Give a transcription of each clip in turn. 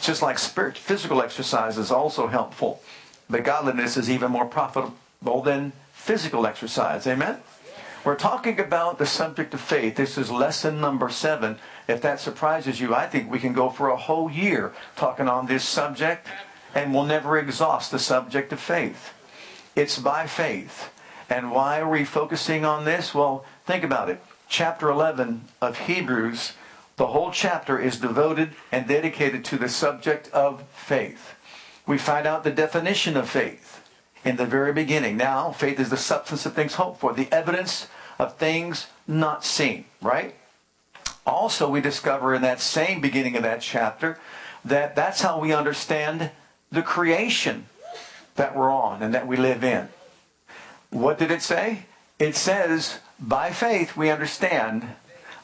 Just like spirit, physical exercise is also helpful. But godliness is even more profitable than physical exercise. Amen? We're talking about the subject of faith. This is lesson number seven. If that surprises you, I think we can go for a whole year talking on this subject and we'll never exhaust the subject of faith. It's by faith. And why are we focusing on this? Well, think about it. Chapter 11 of Hebrews, the whole chapter is devoted and dedicated to the subject of faith. We find out the definition of faith in the very beginning. Now, faith is the substance of things hoped for, the evidence of things not seen, right? Also, we discover in that same beginning of that chapter that that's how we understand the creation that we're on and that we live in. What did it say? It says, by faith we understand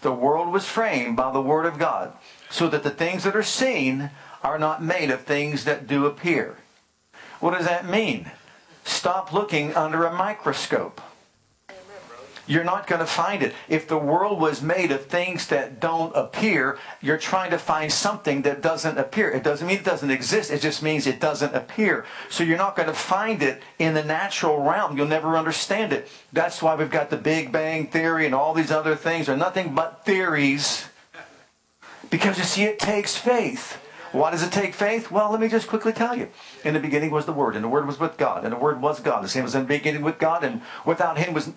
the world was framed by the Word of God, so that the things that are seen are not made of things that do appear. What does that mean? Stop looking under a microscope. You're not going to find it. If the world was made of things that don't appear, you're trying to find something that doesn't appear. It doesn't mean it doesn't exist, it just means it doesn't appear. So you're not going to find it in the natural realm. You'll never understand it. That's why we've got the Big Bang Theory and all these other things are nothing but theories. Because you see, it takes faith. Why does it take faith? Well, let me just quickly tell you. In the beginning was the Word, and the Word was with God, and the Word was God. The same was in the beginning with God, and without Him was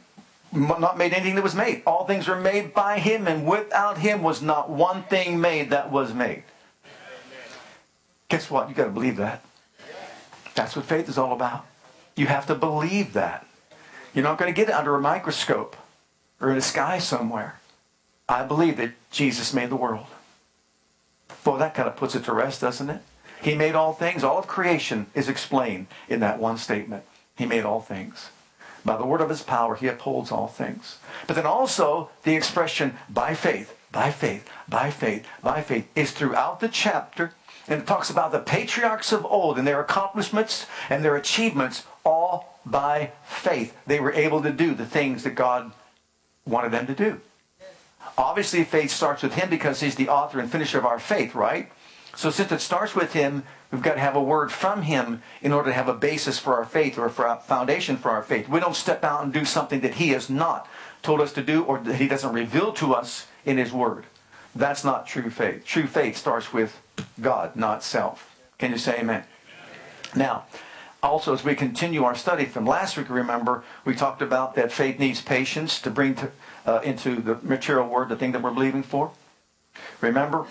not made anything that was made. All things were made by Him, and without Him was not one thing made that was made. Guess what? You got to believe that. That's what faith is all about. You have to believe that. You're not going to get it under a microscope or in the sky somewhere. I believe that Jesus made the world. Well, that kind of puts it to rest, doesn't it? He made all things. All of creation is explained in that one statement. He made all things. By the word of his power, he upholds all things. But then also, the expression by faith, by faith, by faith, by faith is throughout the chapter. And it talks about the patriarchs of old and their accomplishments and their achievements, all by faith. They were able to do the things that God wanted them to do. Obviously, faith starts with Him because He's the author and finisher of our faith, right? So since it starts with Him, we've got to have a word from Him in order to have a basis for our faith or for a foundation for our faith. We don't step out and do something that He has not told us to do or that He doesn't reveal to us in His Word. That's not true faith. True faith starts with God, not self. Can you say amen? Now, also as we continue our study from last week, remember, we talked about that faith needs patience to bring to, uh, into the material word the thing that we're believing for. Remember,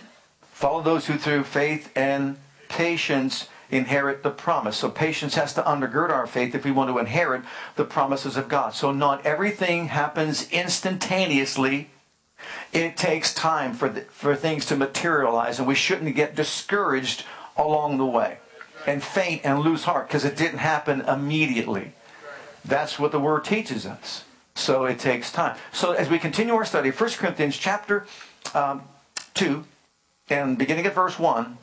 follow those who through faith and patience inherit the promise. So patience has to undergird our faith if we want to inherit the promises of God. So not everything happens instantaneously. It takes time for, the, for things to materialize, and we shouldn't get discouraged along the way and faint and lose heart because it didn't happen immediately. That's what the word teaches us. So it takes time. So as we continue our study, 1 Corinthians chapter um, 2, and beginning at verse 1,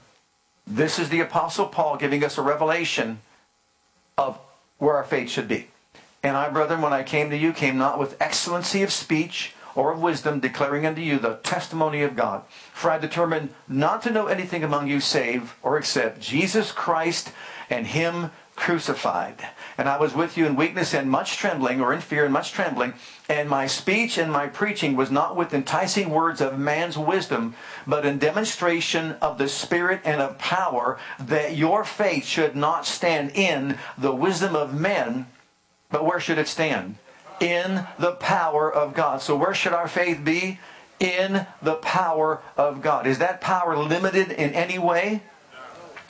this is the Apostle Paul giving us a revelation of where our faith should be. And I, brethren, when I came to you, came not with excellency of speech or of wisdom, declaring unto you the testimony of God. For I determined not to know anything among you save or except Jesus Christ and Him crucified. And I was with you in weakness and much trembling, or in fear and much trembling. And my speech and my preaching was not with enticing words of man's wisdom, but in demonstration of the Spirit and of power, that your faith should not stand in the wisdom of men, but where should it stand? In the power of God. So where should our faith be? In the power of God. Is that power limited in any way?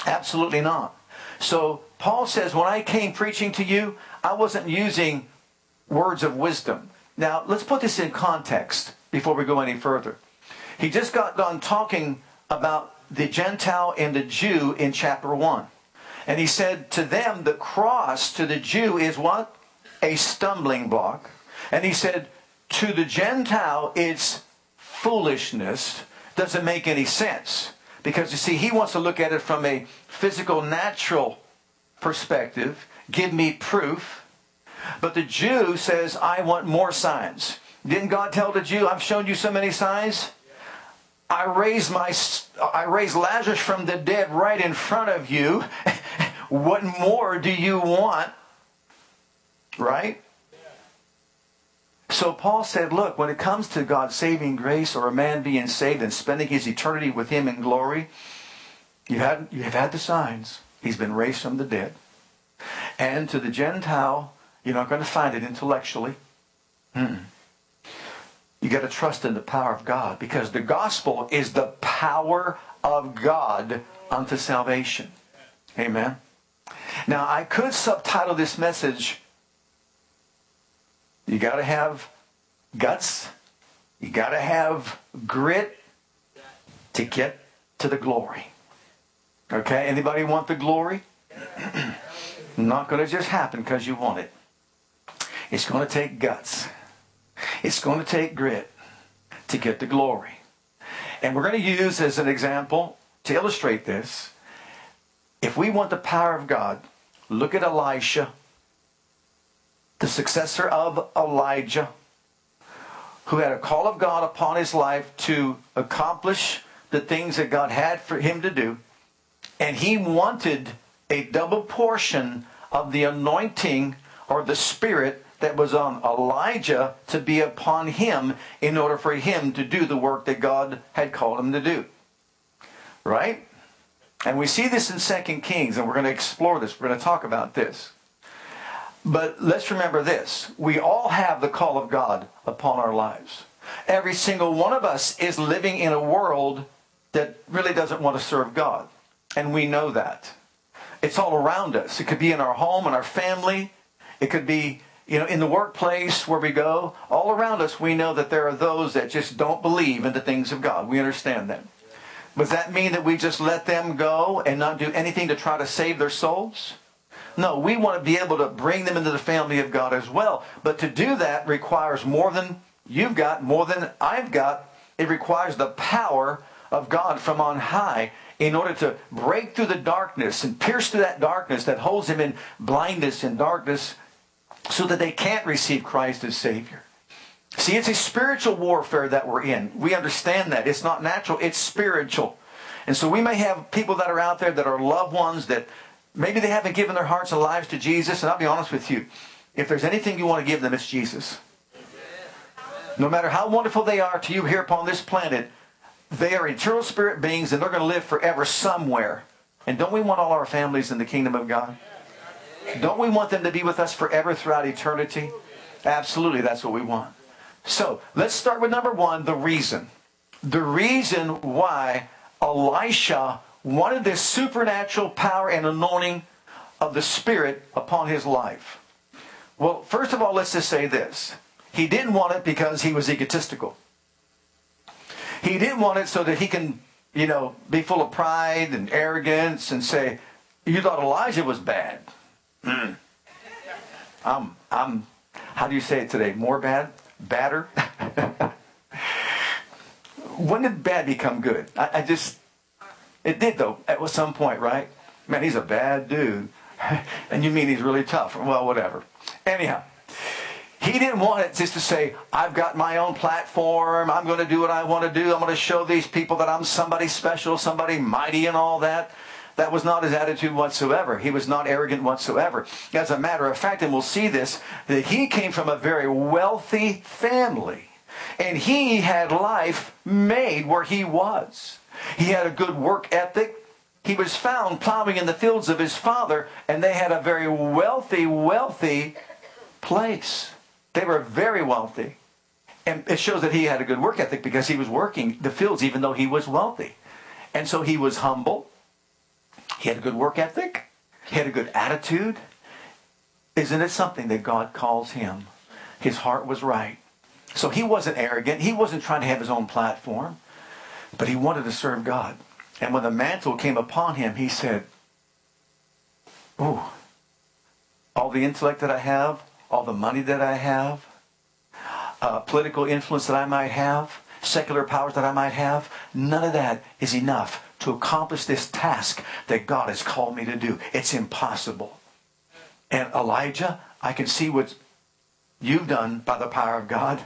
Absolutely not. So Paul says, when I came preaching to you, I wasn't using words of wisdom. Now, let's put this in context before we go any further. He just got done talking about the Gentile and the Jew in chapter 1. And he said to them, the cross to the Jew is what? A stumbling block. And he said, to the Gentile, it's foolishness. Doesn't make any sense. Because you see, he wants to look at it from a physical, natural perspective. Give me proof. But the Jew says, I want more signs. Didn't God tell the Jew, I've shown you so many signs? I raised my I raised Lazarus from the dead right in front of you. what more do you want? Right? So Paul said, look, when it comes to God's saving grace or a man being saved and spending his eternity with him in glory, you have, you have had the signs. He's been raised from the dead. And to the Gentile, you're not going to find it intellectually. Mm-mm. You got to trust in the power of God because the gospel is the power of God unto salvation. Amen. Now, I could subtitle this message You got to have guts, you got to have grit to get to the glory. Okay? Anybody want the glory? Not going to just happen because you want it. It's going to take guts. It's going to take grit to get the glory. And we're going to use as an example to illustrate this. If we want the power of God, look at Elisha, the successor of Elijah, who had a call of God upon his life to accomplish the things that God had for him to do. And he wanted a double portion of the anointing or the spirit that was on Elijah to be upon him in order for him to do the work that God had called him to do. Right? And we see this in Second Kings, and we're going to explore this. We're going to talk about this. But let's remember this we all have the call of God upon our lives. Every single one of us is living in a world that really doesn't want to serve God. And we know that. It's all around us. It could be in our home, in our family. It could be you know, in the workplace where we go, all around us, we know that there are those that just don't believe in the things of God. We understand that. Does that mean that we just let them go and not do anything to try to save their souls? No, we want to be able to bring them into the family of God as well. But to do that requires more than you've got, more than I've got. It requires the power of God from on high in order to break through the darkness and pierce through that darkness that holds him in blindness and darkness so that they can't receive Christ as Savior. See, it's a spiritual warfare that we're in. We understand that. It's not natural, it's spiritual. And so we may have people that are out there that are loved ones that maybe they haven't given their hearts and lives to Jesus. And I'll be honest with you, if there's anything you want to give them, it's Jesus. No matter how wonderful they are to you here upon this planet, they are eternal spirit beings and they're going to live forever somewhere. And don't we want all our families in the kingdom of God? Don't we want them to be with us forever throughout eternity? Absolutely, that's what we want. So let's start with number one the reason. The reason why Elisha wanted this supernatural power and anointing of the Spirit upon his life. Well, first of all, let's just say this. He didn't want it because he was egotistical. He didn't want it so that he can, you know, be full of pride and arrogance and say, You thought Elijah was bad. Mm. I'm, I'm, how do you say it today? More bad? Badder? when did bad become good? I, I, just, it did though, at some point, right? Man, he's a bad dude. and you mean he's really tough. Well, whatever. Anyhow, he didn't want it just to say, I've got my own platform. I'm going to do what I want to do. I'm going to show these people that I'm somebody special, somebody mighty, and all that. That was not his attitude whatsoever. He was not arrogant whatsoever. As a matter of fact, and we'll see this, that he came from a very wealthy family. And he had life made where he was. He had a good work ethic. He was found plowing in the fields of his father, and they had a very wealthy, wealthy place. They were very wealthy. And it shows that he had a good work ethic because he was working the fields even though he was wealthy. And so he was humble. He had a good work ethic. He had a good attitude. Isn't it something that God calls him? His heart was right. So he wasn't arrogant. He wasn't trying to have his own platform, but he wanted to serve God. And when the mantle came upon him, he said, ooh, all the intellect that I have, all the money that I have, uh, political influence that I might have, secular powers that I might have, none of that is enough to accomplish this task that God has called me to do. It's impossible. And Elijah, I can see what you've done by the power of God.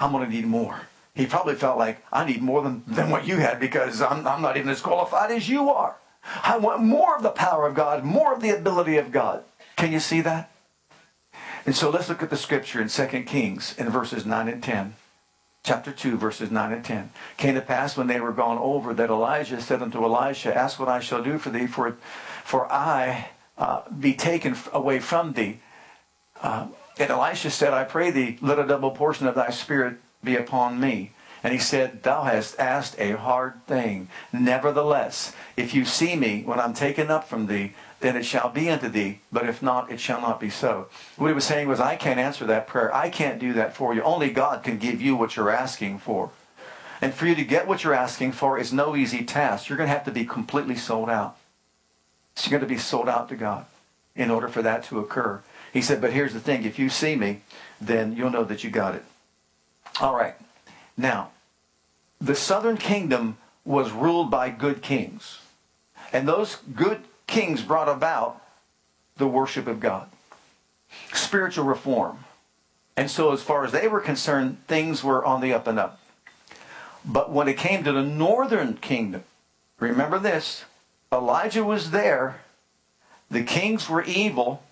I'm going to need more. He probably felt like, I need more than, than what you had because I'm, I'm not even as qualified as you are. I want more of the power of God, more of the ability of God. Can you see that? And so let's look at the scripture in 2 Kings in verses 9 and 10. Chapter 2, verses 9 and 10. Came to pass when they were gone over that Elijah said unto Elisha, Ask what I shall do for thee, for, for I uh, be taken away from thee. Uh, and Elisha said, I pray thee, let a double portion of thy spirit be upon me. And he said, Thou hast asked a hard thing. Nevertheless, if you see me when I'm taken up from thee, then it shall be unto thee. But if not, it shall not be so. What he was saying was, I can't answer that prayer. I can't do that for you. Only God can give you what you're asking for. And for you to get what you're asking for is no easy task. You're going to have to be completely sold out. So you're going to be sold out to God in order for that to occur. He said, but here's the thing. If you see me, then you'll know that you got it. All right. Now, the southern kingdom was ruled by good kings. And those good kings brought about the worship of God, spiritual reform. And so, as far as they were concerned, things were on the up and up. But when it came to the northern kingdom, remember this Elijah was there, the kings were evil,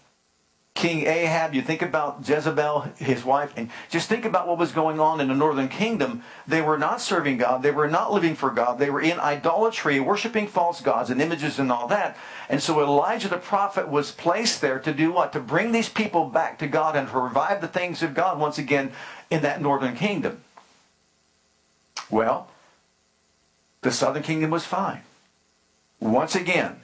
King Ahab, you think about Jezebel, his wife, and just think about what was going on in the northern kingdom. They were not serving God. They were not living for God. They were in idolatry, worshiping false gods and images and all that. And so Elijah the prophet was placed there to do what? To bring these people back to God and to revive the things of God once again in that northern kingdom. Well, the southern kingdom was fine. Once again,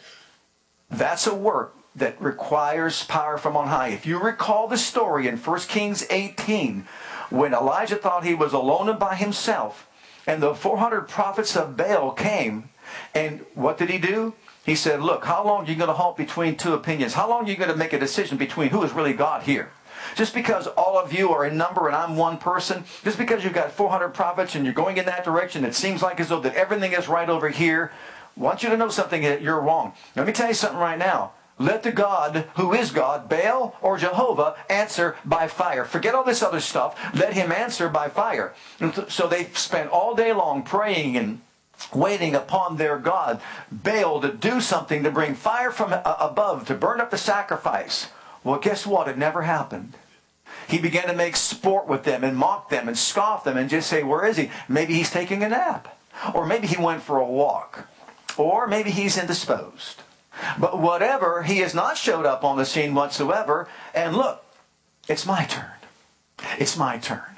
that's a work that requires power from on high. If you recall the story in 1 Kings 18, when Elijah thought he was alone and by himself, and the 400 prophets of Baal came, and what did he do? He said, Look, how long are you going to halt between two opinions? How long are you going to make a decision between who is really God here? Just because all of you are in number and I'm one person, just because you've got 400 prophets and you're going in that direction, it seems like as though that everything is right over here. I want you to know something that you're wrong. Let me tell you something right now. Let the God who is God, Baal or Jehovah, answer by fire. Forget all this other stuff. Let him answer by fire. And so they spent all day long praying and waiting upon their God, Baal, to do something to bring fire from uh, above to burn up the sacrifice. Well, guess what? It never happened. He began to make sport with them and mock them and scoff them and just say, Where is he? Maybe he's taking a nap. Or maybe he went for a walk. Or maybe he's indisposed. But whatever, he has not showed up on the scene whatsoever. And look, it's my turn. It's my turn.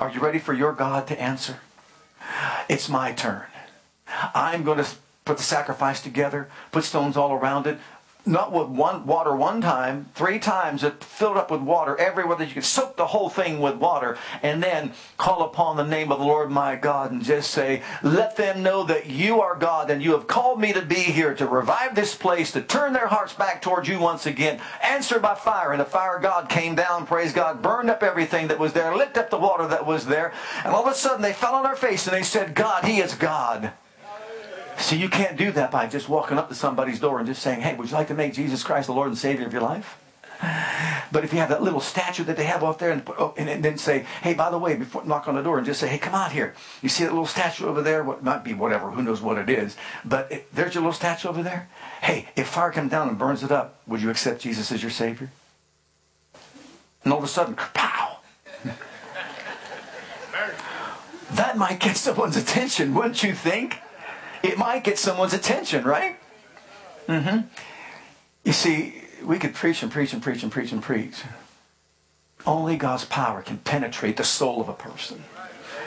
Are you ready for your God to answer? It's my turn. I'm going to put the sacrifice together, put stones all around it, not with one water one time, three times it filled up with water everywhere that you could soak the whole thing with water and then call upon the name of the Lord my God and just say, let them know that you are God and you have called me to be here to revive this place, to turn their hearts back towards you once again. Answer by fire. And the fire of God came down, praise God, burned up everything that was there, licked up the water that was there. And all of a sudden they fell on their face and they said, God, He is God. See, you can't do that by just walking up to somebody's door and just saying, hey, would you like to make Jesus Christ the Lord and Savior of your life? But if you have that little statue that they have out there and, put, oh, and, then say, hey, by the way, before knock on the door and just say, hey, come out here. You see that little statue over there? What might be whatever, who knows what it is. But it, there's your little statue over there. Hey, if fire comes down and burns it up, would you accept Jesus as your Savior? And all of a sudden, pow! that might get someone's attention, wouldn't you think? It might get someone's attention, right? Mm-hmm. You see, we could preach and preach and preach and preach and preach. Only God's power can penetrate the soul of a person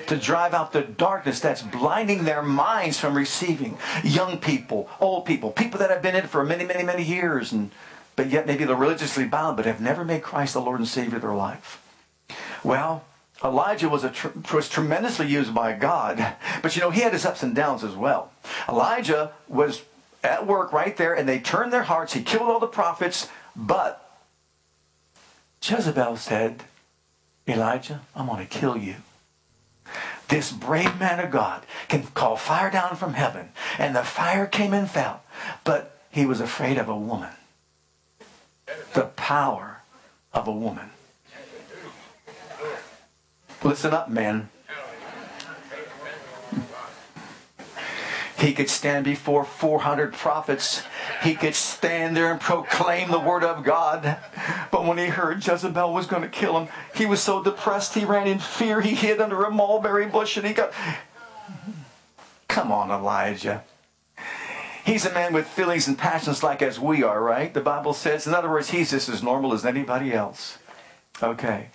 to drive out the darkness that's blinding their minds from receiving young people, old people, people that have been in it for many, many, many years, and but yet maybe they're religiously bound, but have never made Christ the Lord and Savior of their life. Well, Elijah was, tr- was tremendously used by God, but you know, he had his ups and downs as well. Elijah was at work right there, and they turned their hearts. He killed all the prophets, but Jezebel said, Elijah, I'm going to kill you. This brave man of God can call fire down from heaven, and the fire came and fell, but he was afraid of a woman. The power of a woman. Listen up, man. He could stand before 400 prophets. He could stand there and proclaim the word of God. But when he heard Jezebel was going to kill him, he was so depressed he ran in fear. He hid under a mulberry bush and he got. Come on, Elijah. He's a man with feelings and passions like as we are, right? The Bible says. In other words, he's just as normal as anybody else. Okay.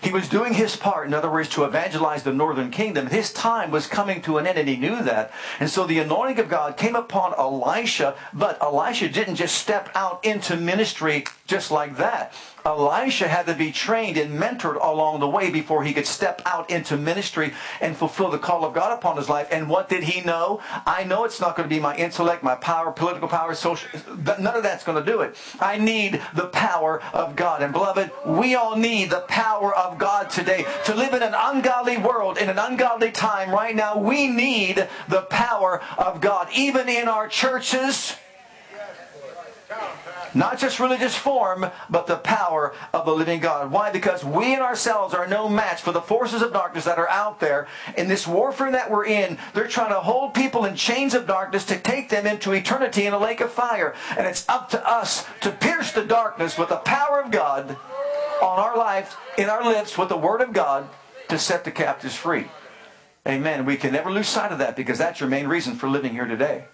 He was doing his part, in other words, to evangelize the northern kingdom. His time was coming to an end, and he knew that. And so the anointing of God came upon Elisha, but Elisha didn't just step out into ministry just like that. Elisha had to be trained and mentored along the way before he could step out into ministry and fulfill the call of God upon his life. And what did he know? I know it's not going to be my intellect, my power, political power, social. None of that's going to do it. I need the power of God. And beloved, we all need the power of God today to live in an ungodly world, in an ungodly time right now. We need the power of God, even in our churches not just religious form, but the power of the living God. Why? Because we in ourselves are no match for the forces of darkness that are out there. In this warfare that we're in, they're trying to hold people in chains of darkness to take them into eternity in a lake of fire. And it's up to us to pierce the darkness with the power of God on our life, in our lips, with the Word of God to set the captives free. Amen. We can never lose sight of that because that's your main reason for living here today.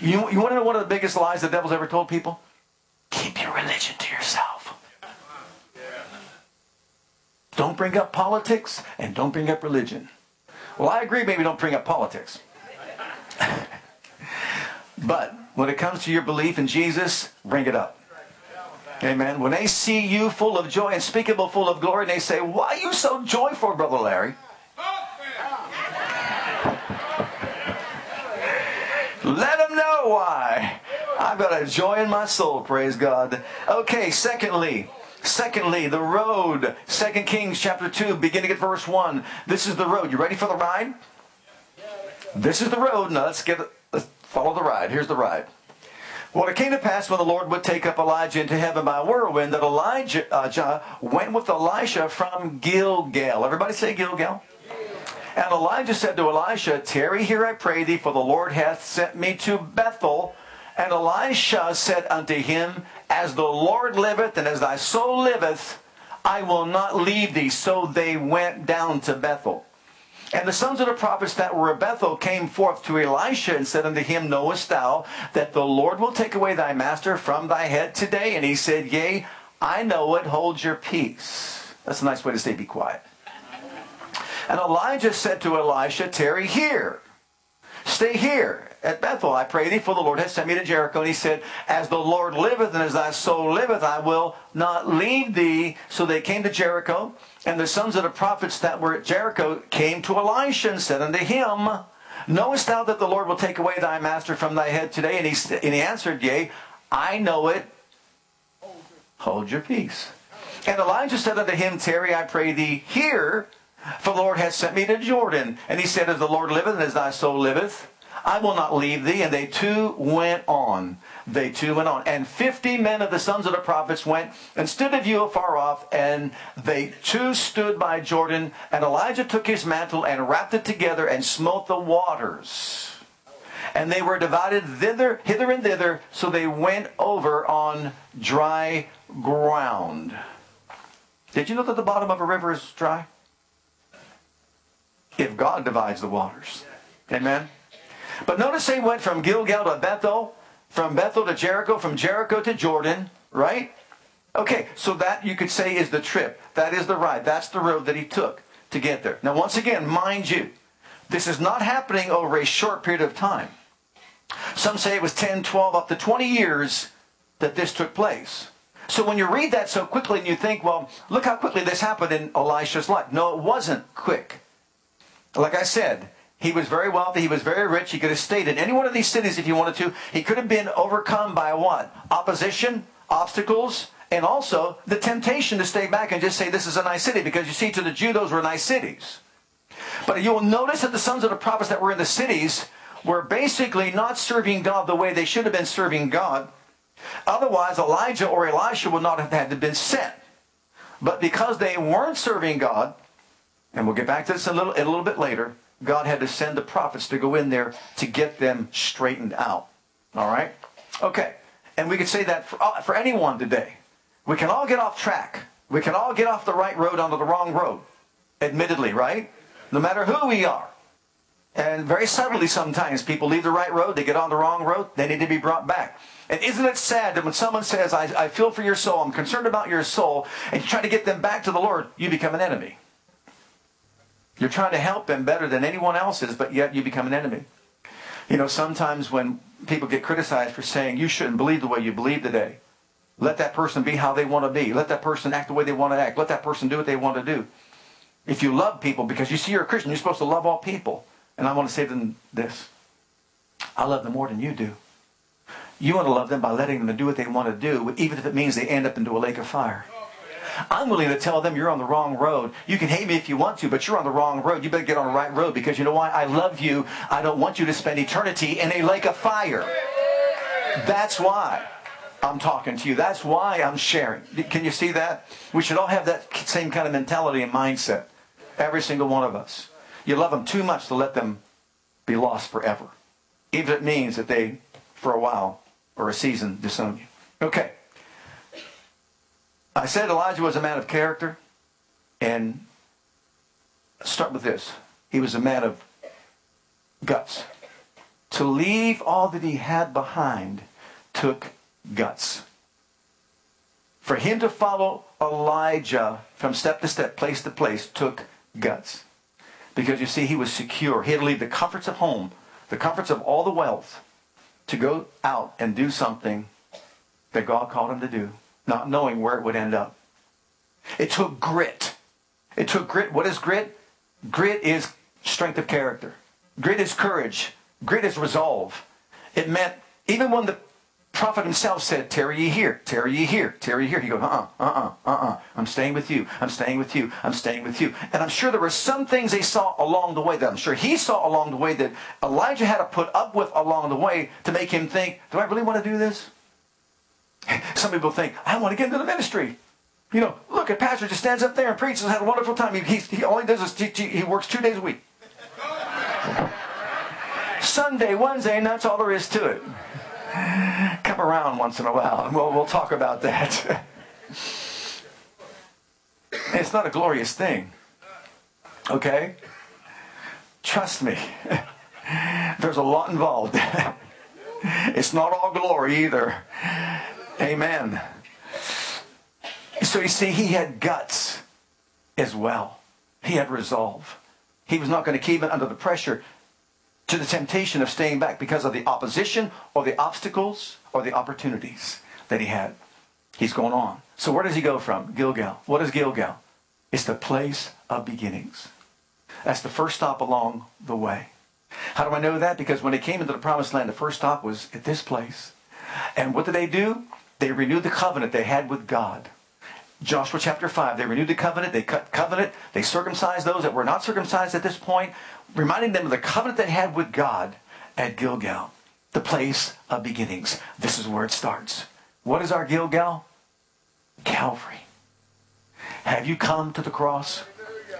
You, you want to know one of the biggest lies the devil's ever told people? Keep your religion to yourself. Don't bring up politics and don't bring up religion. Well, I agree, maybe don't bring up politics. but when it comes to your belief in Jesus, bring it up. Amen. When they see you full of joy, unspeakable, full of glory, and they say, Why are you so joyful, Brother Larry? Let them know why. I've got a joy in my soul, praise God. Okay, secondly, secondly, the road. Second Kings chapter 2, beginning at verse 1. This is the road. You ready for the ride? This is the road. Now let's get let's follow the ride. Here's the ride. Well, it came to pass when the Lord would take up Elijah into heaven by whirlwind that Elijah uh, went with Elisha from Gilgal. Everybody say Gilgal. And Elijah said to Elisha, Tarry here, I pray thee, for the Lord hath sent me to Bethel and Elisha said unto him, As the Lord liveth, and as thy soul liveth, I will not leave thee. So they went down to Bethel. And the sons of the prophets that were at Bethel came forth to Elisha and said unto him, Knowest thou that the Lord will take away thy master from thy head today? And he said, Yea, I know it. Hold your peace. That's a nice way to say be quiet. And Elijah said to Elisha, Tarry here. Stay here at Bethel. I pray thee, for the Lord has sent me to Jericho. And he said, As the Lord liveth and as thy soul liveth, I will not leave thee. So they came to Jericho, and the sons of the prophets that were at Jericho came to Elisha and said unto him, Knowest thou that the Lord will take away thy master from thy head today? And he, and he answered, Yea, I know it. Hold your peace. And Elijah said unto him, Tarry, I pray thee, here, for the Lord hath sent me to Jordan. And he said, As the Lord liveth and as thy soul liveth, I will not leave thee. And they two went on. They two went on. And fifty men of the sons of the prophets went and stood of you afar off. And they two stood by Jordan. And Elijah took his mantle and wrapped it together and smote the waters. And they were divided thither, hither and thither, so they went over on dry ground. Did you know that the bottom of a river is dry? If God divides the waters. Amen. But notice they went from Gilgal to Bethel, from Bethel to Jericho, from Jericho to Jordan, right? Okay, so that you could say is the trip. That is the ride. That's the road that he took to get there. Now, once again, mind you, this is not happening over a short period of time. Some say it was 10, 12, up to 20 years that this took place. So when you read that so quickly and you think, well, look how quickly this happened in Elisha's life. No, it wasn't quick. Like I said, He was very wealthy. He was very rich. He could have stayed in any one of these cities if he wanted to. He could have been overcome by what? Opposition, obstacles, and also the temptation to stay back and just say this is a nice city because you see to the Jew those were nice cities. But you will notice that the sons of the prophets that were in the cities were basically not serving God the way they should have been serving God. Otherwise, Elijah or Elisha would not have had to been sent. But because they weren't serving God, and we'll get back to this a little, a little bit later, God had to send the prophets to go in there to get them straightened out. All right? Okay. And we could say that for, uh, for anyone today. We can all get off track. We can all get off the right road onto the wrong road. Admittedly, right? No matter who we are. And very subtly sometimes people leave the right road, they get on the wrong road, they need to be brought back. And isn't it sad that when someone says, I, I feel for your soul, I'm concerned about your soul, and you try to get them back to the Lord, you become an enemy. You're trying to help them better than anyone else is, but yet you become an enemy. You know, sometimes when people get criticized for saying you shouldn't believe the way you believe today, let that person be how they want to be. Let that person act the way they want to act. Let that person do what they want to do. If you love people, because you see you're a Christian, you're supposed to love all people. And I want to say to them this I love them more than you do. You want to love them by letting them do what they want to do, even if it means they end up into a lake of fire. I'm willing to tell them you're on the wrong road. You can hate me if you want to, but you're on the wrong road. You better get on the right road because you know why? I love you. I don't want you to spend eternity in a lake of fire. That's why. I'm talking to you. That's why I'm sharing. Can you see that? We should all have that same kind of mentality and mindset. Every single one of us. You love them too much to let them be lost forever. Even if it means that they, for a while or a season, disown you. Okay. I said Elijah was a man of character. And start with this. He was a man of guts. To leave all that he had behind took guts. For him to follow Elijah from step to step, place to place, took guts. Because you see, he was secure. He had to leave the comforts of home, the comforts of all the wealth, to go out and do something that God called him to do, not knowing where it would end up. It took grit. It took grit. What is grit? Grit is strength of character. Grit is courage. Grit is resolve. It meant even when the prophet himself said, Tarry ye here, tarry ye here, tarry ye here. He goes, uh-uh, uh-uh, uh-uh. I'm staying with you. I'm staying with you. I'm staying with you. And I'm sure there were some things they saw along the way that I'm sure he saw along the way that Elijah had to put up with along the way to make him think, do I really want to do this? Some people think, I want to get into the ministry. You know, look, a pastor just stands up there and preaches and has a wonderful time. He, he, he only does this, he, he works two days a week. Sunday, Wednesday, and that's all there is to it come around once in a while, and we'll, we'll talk about that. it's not a glorious thing. Okay? Trust me. There's a lot involved. it's not all glory either. Amen. So you see, he had guts as well. He had resolve. He was not going to keep it under the pressure to the temptation of staying back because of the opposition or the obstacles or the opportunities that he had. He's going on. So where does he go from? Gilgal. What is Gilgal? It's the place of beginnings. That's the first stop along the way. How do I know that? Because when they came into the promised land, the first stop was at this place. And what did they do? They renewed the covenant they had with God. Joshua chapter 5, they renewed the covenant, they cut covenant, they circumcised those that were not circumcised at this point, reminding them of the covenant they had with God at Gilgal, the place of beginnings. This is where it starts. What is our Gilgal? Calvary. Have you come to the cross?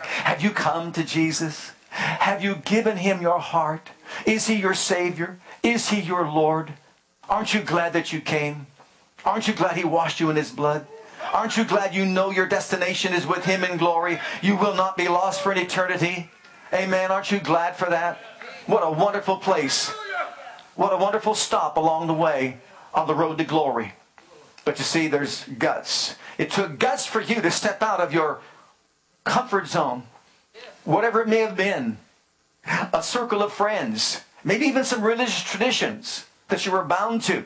Have you come to Jesus? Have you given him your heart? Is he your Savior? Is he your Lord? Aren't you glad that you came? Aren't you glad he washed you in his blood? Aren't you glad you know your destination is with him in glory? You will not be lost for an eternity. Amen. Aren't you glad for that? What a wonderful place. What a wonderful stop along the way on the road to glory. But you see, there's guts. It took guts for you to step out of your comfort zone, whatever it may have been, a circle of friends, maybe even some religious traditions that you were bound to.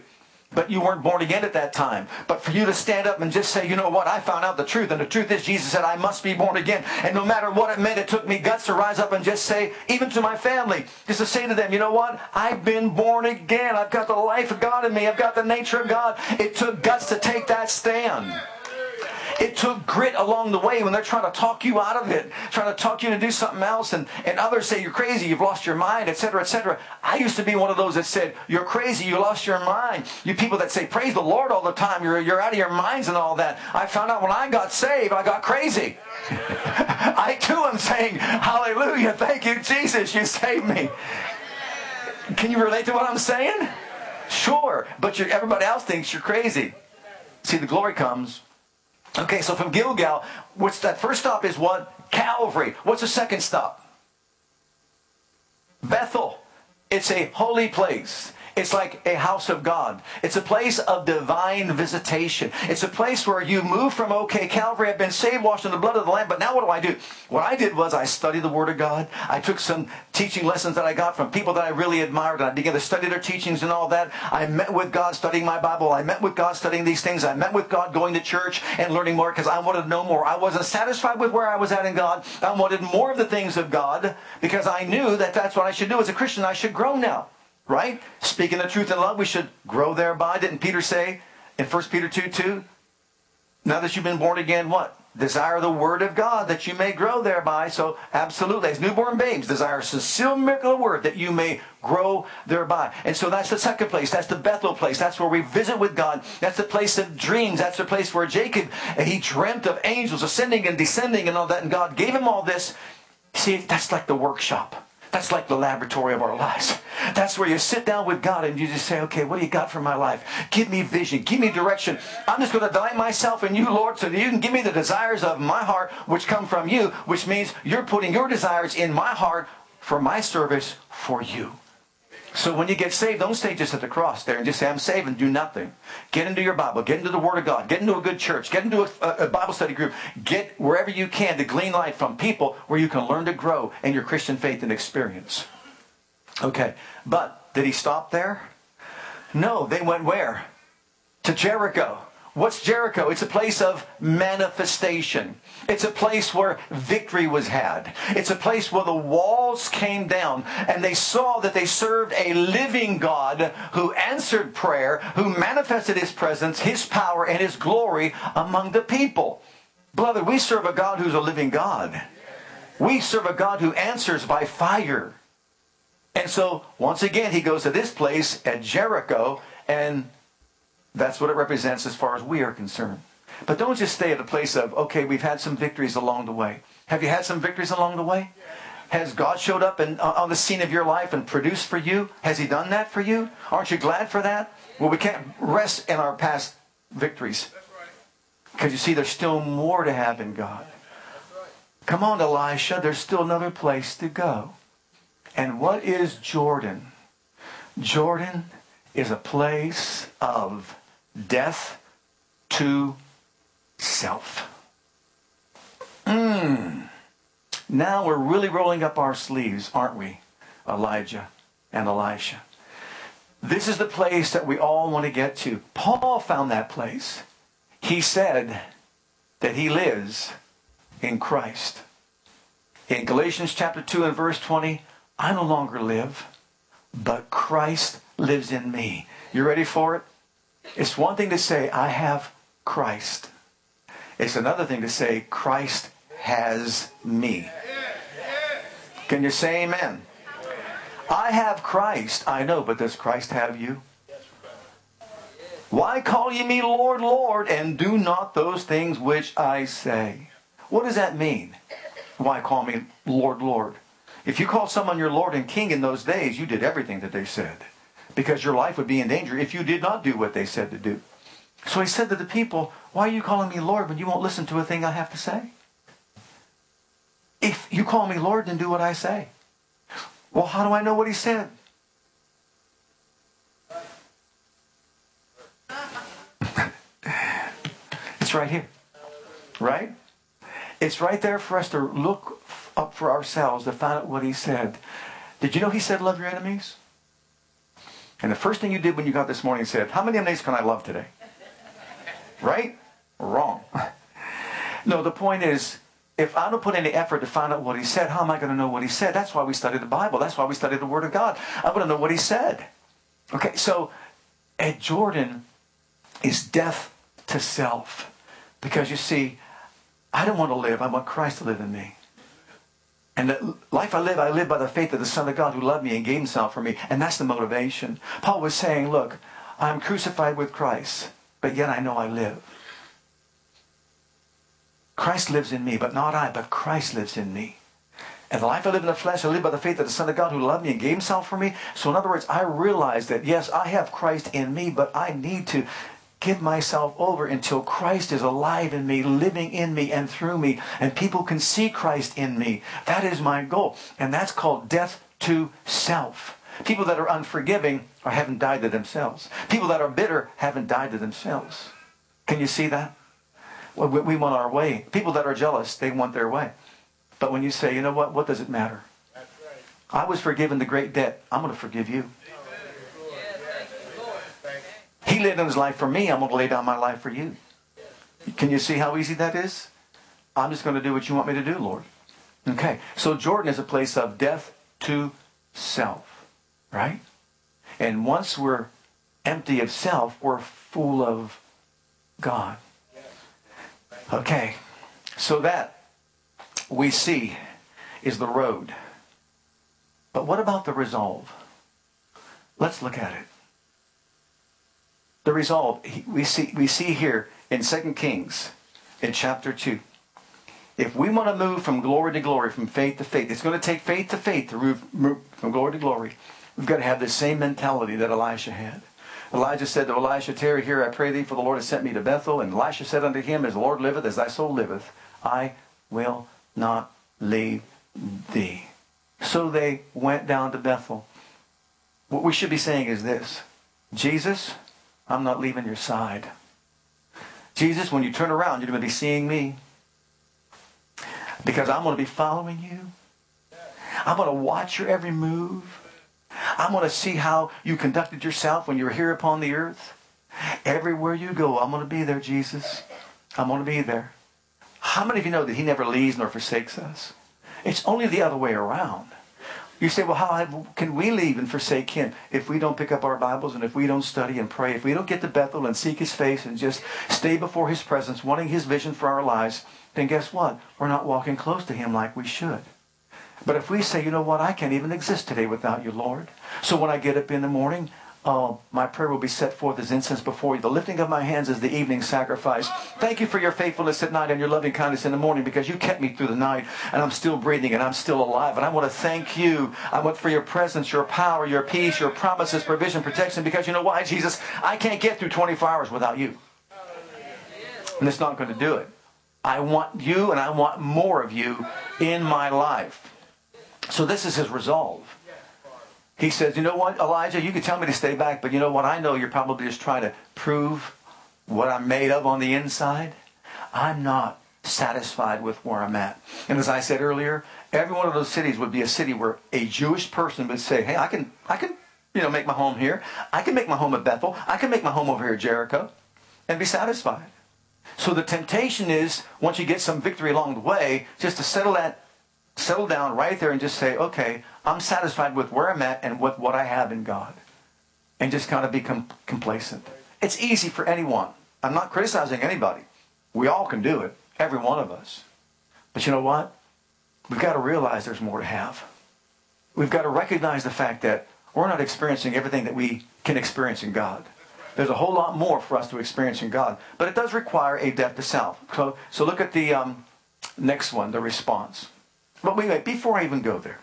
But you weren't born again at that time. But for you to stand up and just say, you know what, I found out the truth. And the truth is, Jesus said, I must be born again. And no matter what it meant, it took me guts to rise up and just say, even to my family, just to say to them, you know what, I've been born again. I've got the life of God in me. I've got the nature of God. It took guts to take that stand. It took grit along the way when they're trying to talk you out of it, trying to talk you to do something else, and, and others say you're crazy, you've lost your mind, etc., etc. I used to be one of those that said, You're crazy, you lost your mind. You people that say, Praise the Lord all the time, you're, you're out of your minds and all that. I found out when I got saved, I got crazy. I too am saying, Hallelujah, thank you, Jesus, you saved me. Can you relate to what I'm saying? Sure, but everybody else thinks you're crazy. See, the glory comes Okay, so from Gilgal, what's that first stop is what? Calvary. What's the second stop? Bethel. It's a holy place. It's like a house of God. It's a place of divine visitation. It's a place where you move from, okay, Calvary, I've been saved, washed in the blood of the Lamb, but now what do I do? What I did was I studied the Word of God. I took some teaching lessons that I got from people that I really admired, and I began to study their teachings and all that. I met with God studying my Bible. I met with God studying these things. I met with God going to church and learning more because I wanted to know more. I wasn't satisfied with where I was at in God. I wanted more of the things of God because I knew that that's what I should do as a Christian. I should grow now. Right? Speaking the truth in love, we should grow thereby. Didn't Peter say in 1 Peter 2 2? Now that you've been born again, what? Desire the word of God that you may grow thereby. So, absolutely, as newborn babes, desire sincere miracle of word that you may grow thereby. And so that's the second place. That's the Bethel place. That's where we visit with God. That's the place of dreams. That's the place where Jacob, eh, he dreamt of angels ascending and descending and all that. And God gave him all this. See, that's like the workshop. That's like the laboratory of our lives. That's where you sit down with God and you just say, okay, what do you got for my life? Give me vision. Give me direction. I'm just going to delight myself in you, Lord, so that you can give me the desires of my heart, which come from you, which means you're putting your desires in my heart for my service for you. So when you get saved, don't stay just at the cross there and just say, I'm saved and do nothing. Get into your Bible. Get into the Word of God. Get into a good church. Get into a, a, Bible study group. Get wherever you can to glean light from people where you can learn to grow in your Christian faith and experience. Okay, but did he stop there? No, they went where? To Jericho. What's Jericho? It's a place of manifestation. It's a place where victory was had. It's a place where the walls came down and they saw that they served a living God who answered prayer, who manifested his presence, his power, and his glory among the people. Beloved, we serve a God who's a living God. We serve a God who answers by fire. And so, once again, he goes to this place at Jericho and that's what it represents as far as we are concerned. But don't just stay at a place of, okay, we've had some victories along the way. Have you had some victories along the way? Has God showed up in, uh, on the scene of your life and produced for you? Has He done that for you? Aren't you glad for that? Well, we can't rest in our past victories. Because you see, there's still more to have in God. Come on, Elisha, there's still another place to go. And what is Jordan? Jordan is a place of death to self. Mm. Now we're really rolling up our sleeves, aren't we, Elijah and Elisha? This is the place that we all want to get to. Paul found that place. He said that he lives in Christ. In Galatians chapter 2 and verse 20, I no longer live, but Christ lives in me. You ready for it? It's one thing to say, I have Christ. It's another thing to say, Christ has me. Can you say amen? I have Christ. I know, but does Christ have you? Why call ye me Lord, Lord, and do not those things which I say? What does that mean? Why call me Lord, Lord? If you called someone your Lord and King in those days, you did everything that they said because your life would be in danger if you did not do what they said to do. So he said to the people, Why are you calling me Lord when you won't listen to a thing I have to say? If you call me Lord, then do what I say. Well, how do I know what he said? it's right here. Right? It's right there for us to look up for ourselves to find out what he said. Did you know he said, Love your enemies? And the first thing you did when you got this morning said, How many enemies can I love today? Right? Wrong. No, the point is, if I don't put any effort to find out what he said, how am I going to know what he said? That's why we study the Bible. That's why we study the Word of God. I want to know what he said. Okay, so at Jordan is death to self. Because you see, I don't want to live. I want Christ to live in me. And the life I live, I live by the faith of the Son of God who loved me and gave himself for me. And that's the motivation. Paul was saying, look, I'm crucified with Christ, but yet I know I live. Christ lives in me, but not I, but Christ lives in me. And the life I live in the flesh, I live by the faith of the Son of God who loved me and gave himself for me. So in other words, I realize that yes, I have Christ in me, but I need to give myself over until Christ is alive in me, living in me and through me, and people can see Christ in me. That is my goal. And that's called death to self. People that are unforgiving or haven't died to themselves. People that are bitter haven't died to themselves. Can you see that? Well, we want our way. People that are jealous, they want their way. But when you say, you know what, what does it matter? I was forgiven the great debt. I'm going to forgive you. He laid down his life for me. I'm going to lay down my life for you. Can you see how easy that is? I'm just going to do what you want me to do, Lord. Okay. So Jordan is a place of death to self, right? And once we're empty of self, we're full of God. Okay. So that we see is the road. But what about the resolve? Let's look at it the resolve we see we see here in 2 Kings in chapter 2. If we want to move from glory to glory, from faith to faith, it's going to take faith to faith to move, from glory to glory. We've got to have the same mentality that Elisha had. Elijah said to Elisha, Tarry here, I pray thee, for the Lord has sent me to Bethel. And Elisha said unto him, As the Lord liveth, as thy soul liveth, I will not leave thee. So they went down to Bethel. What we should be saying is this Jesus, I'm not leaving your side. Jesus, when you turn around, you're going to be seeing me. Because I'm going to be following you. I'm going to watch your every move. I'm going to see how you conducted yourself when you were here upon the earth. Everywhere you go, I'm going to be there, Jesus. I'm going to be there. How many of you know that he never leaves nor forsakes us? It's only the other way around. You say, well, how can we leave and forsake him if we don't pick up our Bibles and if we don't study and pray, if we don't get to Bethel and seek his face and just stay before his presence, wanting his vision for our lives, then guess what? We're not walking close to him like we should. But if we say, you know what, I can't even exist today without you, Lord. So when I get up in the morning, uh, my prayer will be set forth as incense before you. The lifting of my hands is the evening sacrifice. Thank you for your faithfulness at night and your loving kindness in the morning because you kept me through the night and I'm still breathing and I'm still alive. And I want to thank you. I want for your presence, your power, your peace, your promises, provision, protection because you know why, Jesus? I can't get through 24 hours without you. And it's not going to do it. I want you and I want more of you in my life. So this is his resolve. He says, You know what, Elijah, you can tell me to stay back, but you know what? I know you're probably just trying to prove what I'm made of on the inside. I'm not satisfied with where I'm at. And as I said earlier, every one of those cities would be a city where a Jewish person would say, Hey, I can I can, you know, make my home here. I can make my home at Bethel. I can make my home over here at Jericho and be satisfied. So the temptation is, once you get some victory along the way, just to settle that settle down right there and just say, okay, I'm satisfied with where I'm at and with what I have in God. And just kind of become complacent. It's easy for anyone. I'm not criticizing anybody. We all can do it, every one of us. But you know what? We've got to realize there's more to have. We've got to recognize the fact that we're not experiencing everything that we can experience in God. There's a whole lot more for us to experience in God. But it does require a death to self. So, so look at the um, next one, the response. But wait, wait, before I even go there,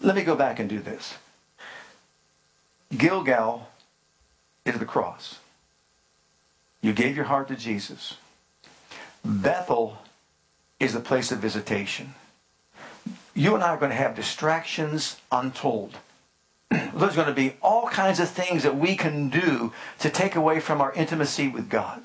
let me go back and do this. Gilgal is the cross. You gave your heart to Jesus. Bethel is the place of visitation. You and I are going to have distractions untold. There's going to be all kinds of things that we can do to take away from our intimacy with God.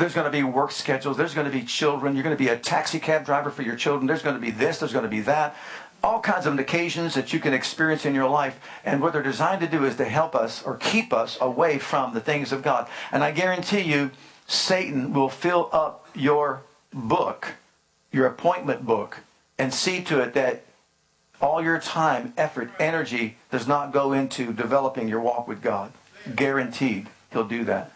There's going to be work schedules. There's going to be children. You're going to be a taxi cab driver for your children. There's going to be this. There's going to be that. all kinds of occasions that you can experience in your life. And what they're designed to do is to help us or keep us away from the things of God. And I guarantee you, Satan will fill up your book, your appointment book, and see to it that all your time, effort, energy does not go into developing your walk with God. Guaranteed, he'll do that.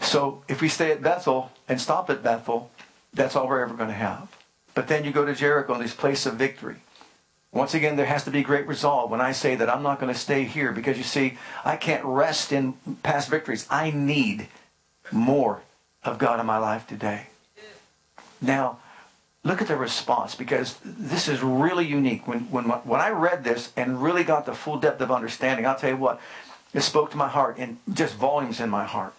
So if we stay at Bethel and stop at Bethel, that's all we're ever going to have. But then you go to Jericho this place of victory. Once again, there has to be great resolve when I say that I'm not going to stay here because you see, I can't rest in past victories. I need more of God in my life today. Now, look at the response because this is really unique. When, when, when I read this and really got the full depth of understanding, I'll tell you what, it spoke to my heart in just volumes in my heart.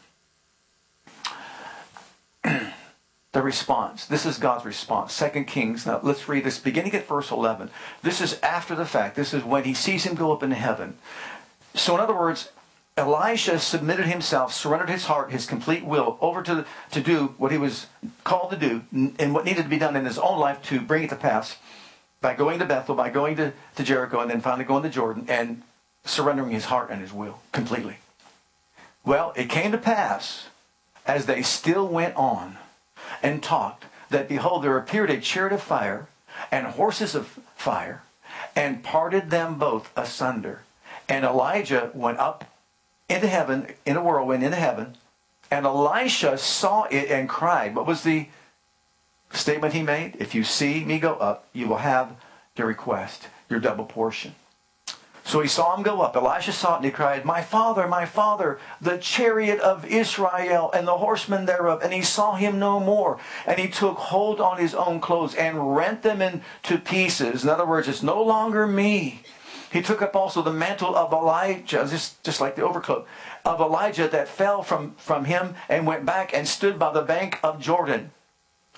The response. This is God's response. Second Kings. Now let's read this beginning at verse 11. This is after the fact. This is when he sees him go up into heaven. So in other words, Elisha submitted himself, surrendered his heart, his complete will over to, to do what he was called to do and what needed to be done in his own life to bring it to pass by going to Bethel, by going to, to Jericho, and then finally going to Jordan and surrendering his heart and his will completely. Well, it came to pass as they still went on and talked that behold, there appeared a chariot of fire and horses of fire and parted them both asunder. And Elijah went up into heaven, in a whirlwind, into heaven, and Elisha saw it and cried. What was the statement he made? If you see me go up, you will have your request, your double portion. So he saw him go up. Elisha saw it and he cried, My father, my father, the chariot of Israel and the horsemen thereof. And he saw him no more. And he took hold on his own clothes and rent them into pieces. In other words, it's no longer me. He took up also the mantle of Elijah, just, just like the overcoat of Elijah that fell from, from him and went back and stood by the bank of Jordan.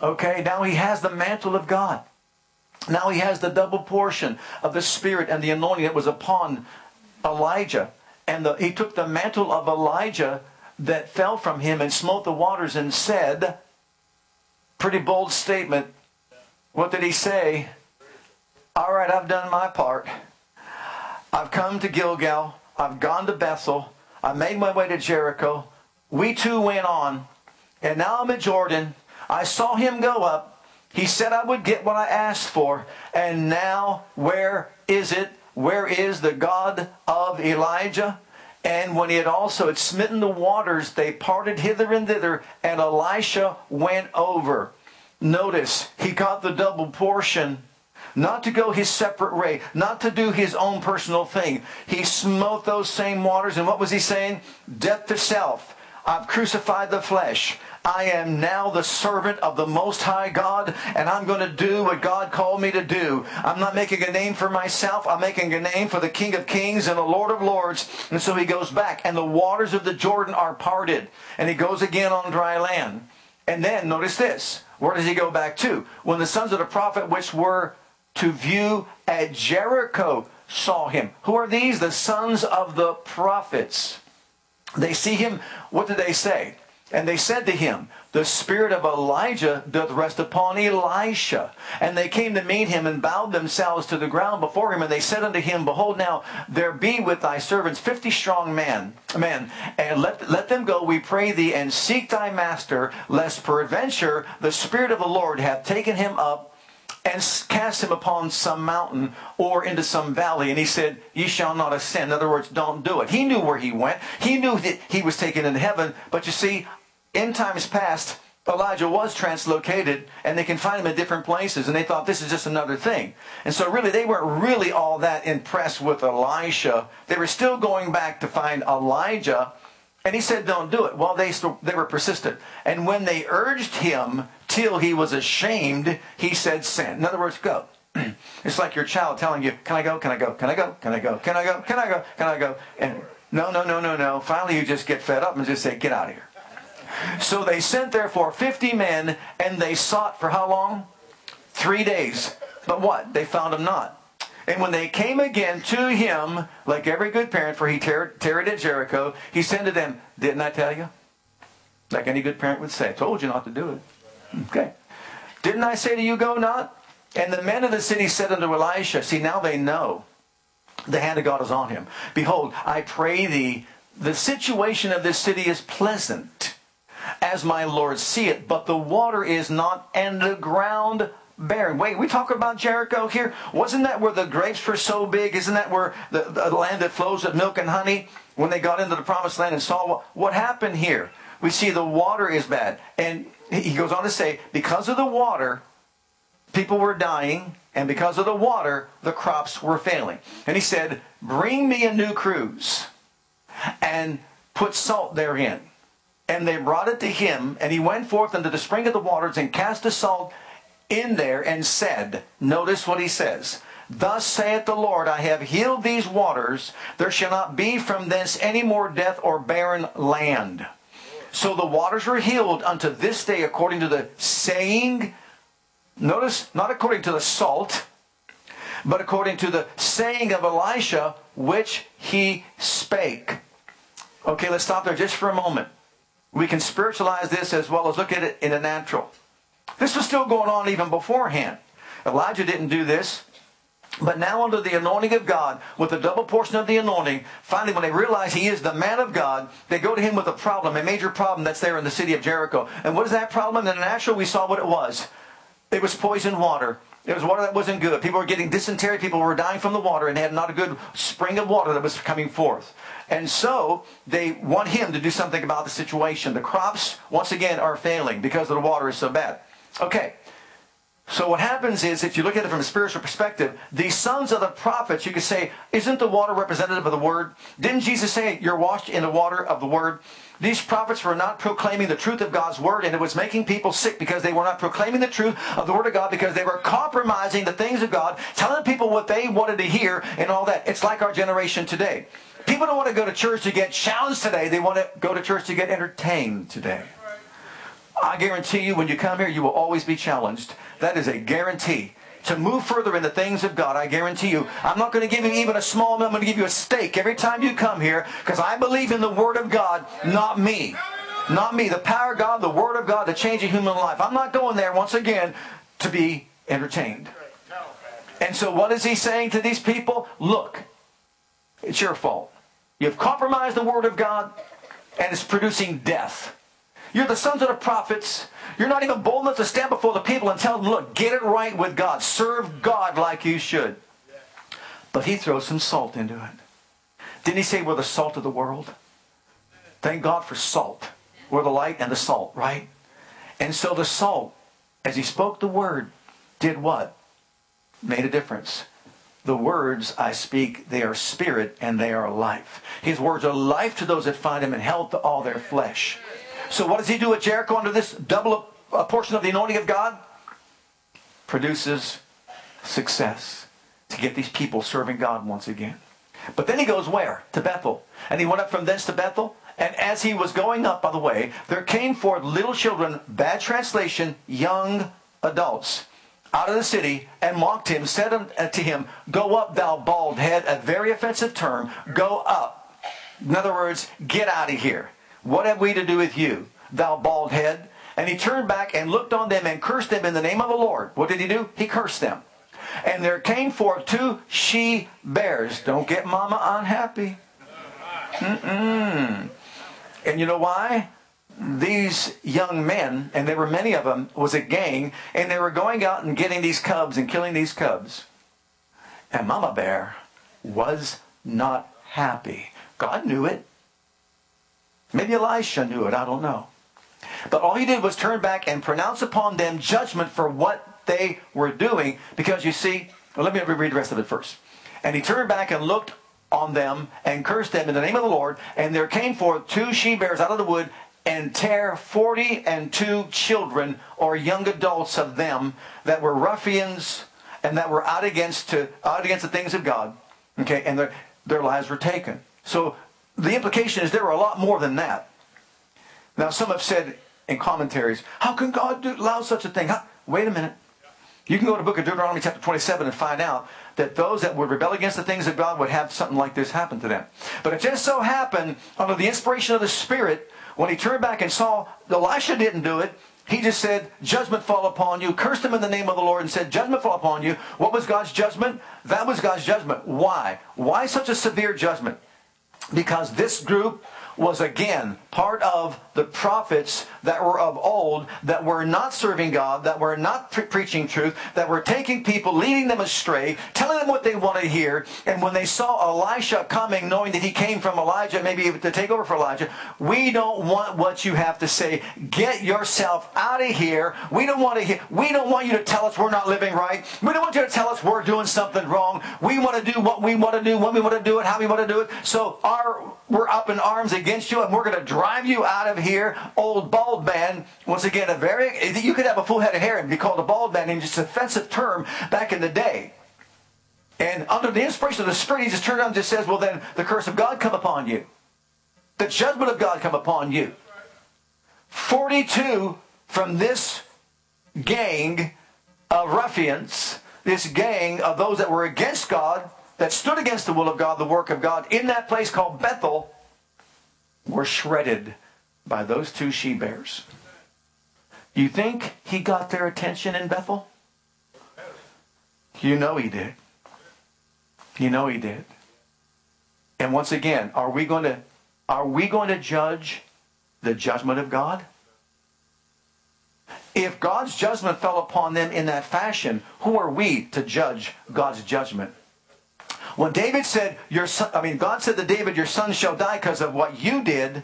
Okay, now he has the mantle of God. Now he has the double portion of the Spirit and the anointing that was upon Elijah. And the, he took the mantle of Elijah that fell from him and smote the waters and said, pretty bold statement. What did he say? All right, I've done my part. I've come to Gilgal. I've gone to Bethel. I made my way to Jericho. We two went on. And now I'm at Jordan. I saw him go up. He said I would get what I asked for. And now, where is it? Where is the God of Elijah? And when he had also had smitten the waters, they parted hither and thither, and Elisha went over. Notice, he got the double portion, not to go his separate way, not to do his own personal thing. He smote those same waters, and what was he saying? Death to self. I've crucified the flesh. I am now the servant of the Most High God, and I'm going to do what God called me to do. I'm not making a name for myself. I'm making a name for the King of Kings and the Lord of Lords. And so he goes back, and the waters of the Jordan are parted, and he goes again on dry land. And then, notice this. Where does he go back to? When the sons of the prophet which were to view at Jericho saw him. Who are these? The sons of the prophets. They see him. What did they say? And they said to him, The spirit of Elijah doth rest upon Elisha. And they came to meet him and bowed themselves to the ground before him. And they said unto him, Behold, now there be with thy servants fifty strong men, men, and let, let them go, we pray thee, and seek thy master, lest peradventure the Spirit of the Lord hath taken him up and cast him upon some mountain or into some valley. And he said, Ye shall not ascend. In other words, don't do it. He knew where he went. He knew that he was taken into heaven. But you see, in times past, Elijah was translocated and they can find him in different places and they thought this is just another thing. And so really they weren't really all that impressed with Elisha. They were still going back to find Elijah and he said don't do it. Well, they, they were persistent. And when they urged him till he was ashamed, he said send. In other words, go. it's like your child telling you, can I go, can I go, can I go, can I go, can I go, can I go, can I go? And no, no, no, no, no. Finally you just get fed up and just say, get out of here. So they sent therefore 50 men, and they sought for how long? Three days. But what? They found him not. And when they came again to him, like every good parent, for he tarried at Jericho, he said to them, Didn't I tell you? Like any good parent would say, I told you not to do it. Okay. Didn't I say to you, go not? And the men of the city said unto Elisha, See, now they know the hand of God is on him. Behold, I pray thee, the situation of this city is pleasant, as my Lord see it, but the water is not, and the ground barren. Wait, we talk about Jericho here? Wasn't that where the grapes were so big? Isn't that where the, the land that flows with milk and honey? When they got into the promised land and saw what, what happened here, we see the water is bad. And he goes on to say, because of the water, people were dying, and because of the water, the crops were failing. And he said, Bring me a new cruse and put salt therein. And they brought it to him, and he went forth unto the spring of the waters and cast the salt in there and said, Notice what he says. Thus saith the Lord, I have healed these waters. There shall not be from thence any more death or barren land. So the waters were healed unto this day according to the saying Notice, not according to the salt, but according to the saying of Elisha, which he spake. Okay, let's stop there just for a moment. We can spiritualize this as well as look at it in a natural. This was still going on even beforehand. Elijah didn't do this. But now under the anointing of God, with the double portion of the anointing, finally when they realize he is the man of God, they go to him with a problem, a major problem that's there in the city of Jericho. And what is that problem? In the natural, we saw what it was. It was poisoned water. It was water that wasn't good. People were getting dysentery. People were dying from the water and they had not a good spring of water that was coming forth. And so they want him to do something about the situation. The crops, once again, are failing because the water is so bad. Okay. So what happens is, if you look at it from a spiritual perspective, the sons of the prophets, you could say, isn't the water representative of the word? Didn't Jesus say, you're washed in the water of the word? These prophets were not proclaiming the truth of God's word, and it was making people sick because they were not proclaiming the truth of the word of God because they were compromising the things of God, telling people what they wanted to hear and all that. It's like our generation today. People don't want to go to church to get challenged today. They want to go to church to get entertained today. I guarantee you, when you come here, you will always be challenged. That is a guarantee to move further in the things of God, I guarantee you, I'm not going to give you even a small amount. I'm going to give you a steak every time you come here because I believe in the Word of God, not me. Not me. The power of God, the Word of God, the change of human life. I'm not going there, once again, to be entertained. And so what is he saying to these people? Look, it's your fault. You've compromised the Word of God, and it's producing death. You're the sons of the prophets. You're not even bold enough to stand before the people and tell them, look, get it right with God. Serve God like you should. But he throws some salt into it. Didn't he say we're the salt of the world? Thank God for salt. We're the light and the salt, right? And so the salt, as he spoke the word, did what? Made a difference. The words I speak, they are spirit and they are life. His words are life to those that find him and health to all their flesh. So what does he do at Jericho under this double a portion of the anointing of God? Produces success to get these people serving God once again. But then he goes where? To Bethel. And he went up from thence to Bethel. And as he was going up, by the way, there came forth little children, bad translation, young adults, out of the city and mocked him, said uh, to him, Go up, thou bald head, a very offensive term. Go up. In other words, get out of here. What have we to do with you, thou bald head? And he turned back and looked on them and cursed them in the name of the Lord. What did he do? He cursed them. And there came forth two she bears. Don't get mama unhappy. Mm-mm. And you know why? These young men, and there were many of them, was a gang, and they were going out and getting these cubs and killing these cubs. And Mama Bear was not happy. God knew it. Maybe Elisha knew it, I don't know. But all he did was turn back and pronounce upon them judgment for what they were doing. Because you see, well, let me read the rest of it first. And he turned back and looked on them and cursed them in the name of the Lord. And there came forth two she bears out of the wood and tear forty and two children or young adults of them that were ruffians and that were out against to out against the things of God. Okay, and their their lives were taken. So the implication is there were a lot more than that. Now, some have said in commentaries, how can God do, allow such a thing? How, wait a minute. You can go to the book of Deuteronomy chapter 27 and find out that those that would rebel against the things of God would have something like this happen to them. But it just so happened, under the inspiration of the Spirit, when he turned back and saw Elisha didn't do it, He just said, judgment fall upon you, cursed him in the name of the Lord, and said, judgment fall upon you. What was God's judgment? That was God's judgment. Why? Why such a severe judgment? Because this group was again part of the prophets that were of old, that were not serving God, that were not pre- preaching truth, that were taking people, leading them astray, telling them what they want to hear. And when they saw Elisha coming, knowing that he came from Elijah, maybe to take over for Elijah, we don't want what you have to say. Get yourself out of here. We don't want to hear, we don't want you to tell us we're not living right. We don't want you to tell us we're doing something wrong. We want to do what we want to do, when we want to do it, how we want to do it. So our we're up in arms against you and we're going to drive you out of here. Old bald man, once again, a very, you could have a full head of hair and be called a bald man in just an offensive term back in the day. And under the inspiration of the Spirit, he just turned around and just says, well, then the curse of God come upon you. The judgment of God come upon you. 42 from this gang of ruffians, this gang of those that were against God, that stood against the will of God, the work of God, in that place called Bethel, were shredded by those two she bears. You think he got their attention in Bethel? You know he did. You know he did. And once again, are we going to are we going to judge the judgment of God? If God's judgment fell upon them in that fashion, who are we to judge God's judgment? When David said, "Your son," I mean, God said to David, "Your son shall die because of what you did."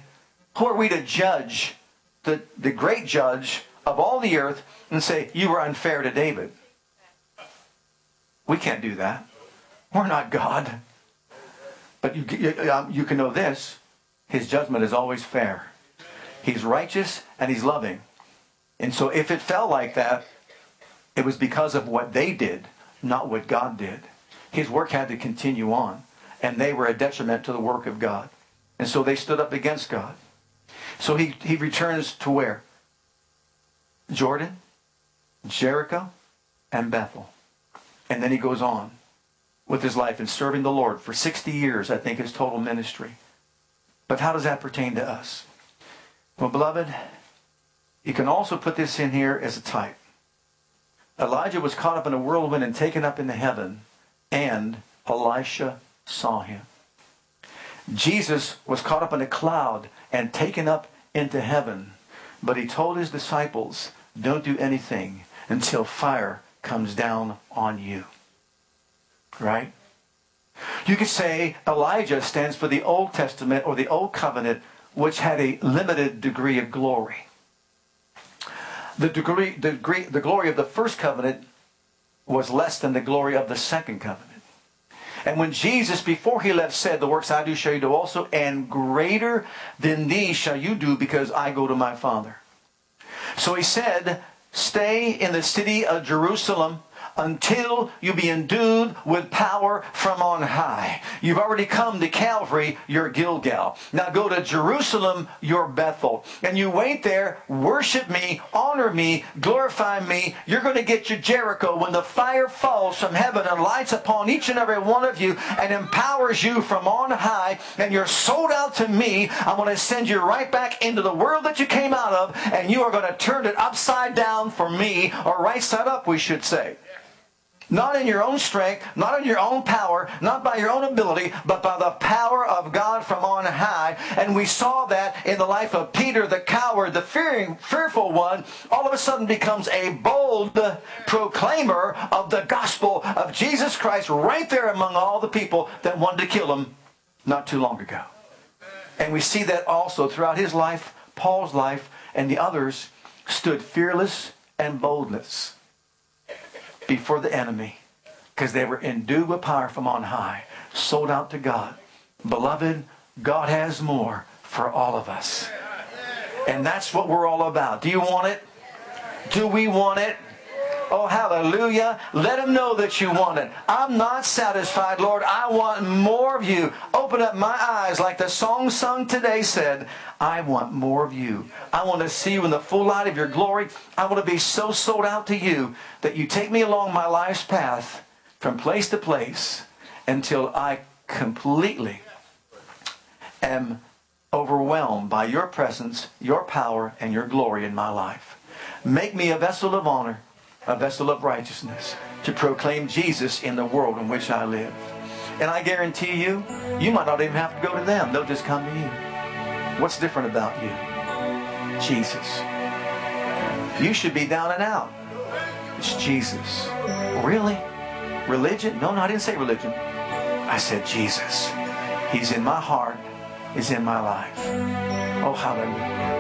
Who are we to judge the, the great judge of all the earth and say, "You were unfair to David"? We can't do that. We're not God. But you, you, um, you can know this: His judgment is always fair. He's righteous and he's loving. And so, if it fell like that, it was because of what they did, not what God did his work had to continue on. And they were a detriment to the work of God. And so they stood up against God. So he, he returns to where? Jordan, Jericho, and Bethel. And then he goes on with his life and serving the Lord for 60 years, I think, his total ministry. But how does that pertain to us? Well, beloved, you can also put this in here as a type. Elijah was caught up in a whirlwind and taken up into heaven and Elisha saw him. Jesus was caught up in a cloud and taken up into heaven, but he told his disciples, don't do anything until fire comes down on you. Right? You could say Elijah stands for the Old Testament or the Old Covenant, which had a limited degree of glory. The degree, the, degree, the glory of the first covenant was less than the glory of the second covenant. And when Jesus, before he left, said, The works I do shall you do also, and greater than these shall you do because I go to my Father. So he said, Stay in the city of Jerusalem until you be endued with power from on high. You've already come to Calvary, your Gilgal. Now go to Jerusalem, your Bethel. And you wait there, worship me, honor me, glorify me. You're going to get your Jericho when the fire falls from heaven and lights upon each and every one of you and empowers you from on high. And you're sold out to me. I'm going to send you right back into the world that you came out of and you are going to turn it upside down for me, or right side up, we should say. Not in your own strength, not in your own power, not by your own ability, but by the power of God from on high. And we saw that in the life of Peter, the coward, the fearing, fearful one, all of a sudden becomes a bold proclaimer of the gospel of Jesus Christ right there among all the people that wanted to kill him not too long ago. And we see that also throughout his life, Paul's life, and the others stood fearless and boldness before the enemy because they were endued with power from on high, sold out to God. Beloved, God has more for all of us. And that's what we're all about. Do you want it? Do we want it? Oh, hallelujah. Let them know that you want it. I'm not satisfied, Lord. I want more of you. Open up my eyes, like the song sung today said. I want more of you. I want to see you in the full light of your glory. I want to be so sold out to you that you take me along my life's path from place to place until I completely am overwhelmed by your presence, your power, and your glory in my life. Make me a vessel of honor, a vessel of righteousness, to proclaim Jesus in the world in which I live. And I guarantee you, you might not even have to go to them. They'll just come to you. What's different about you? Jesus. You should be down and out. It's Jesus. Really? Religion? No, no, I didn't say religion. I said Jesus. He's in my heart. He's in my life. Oh, hallelujah.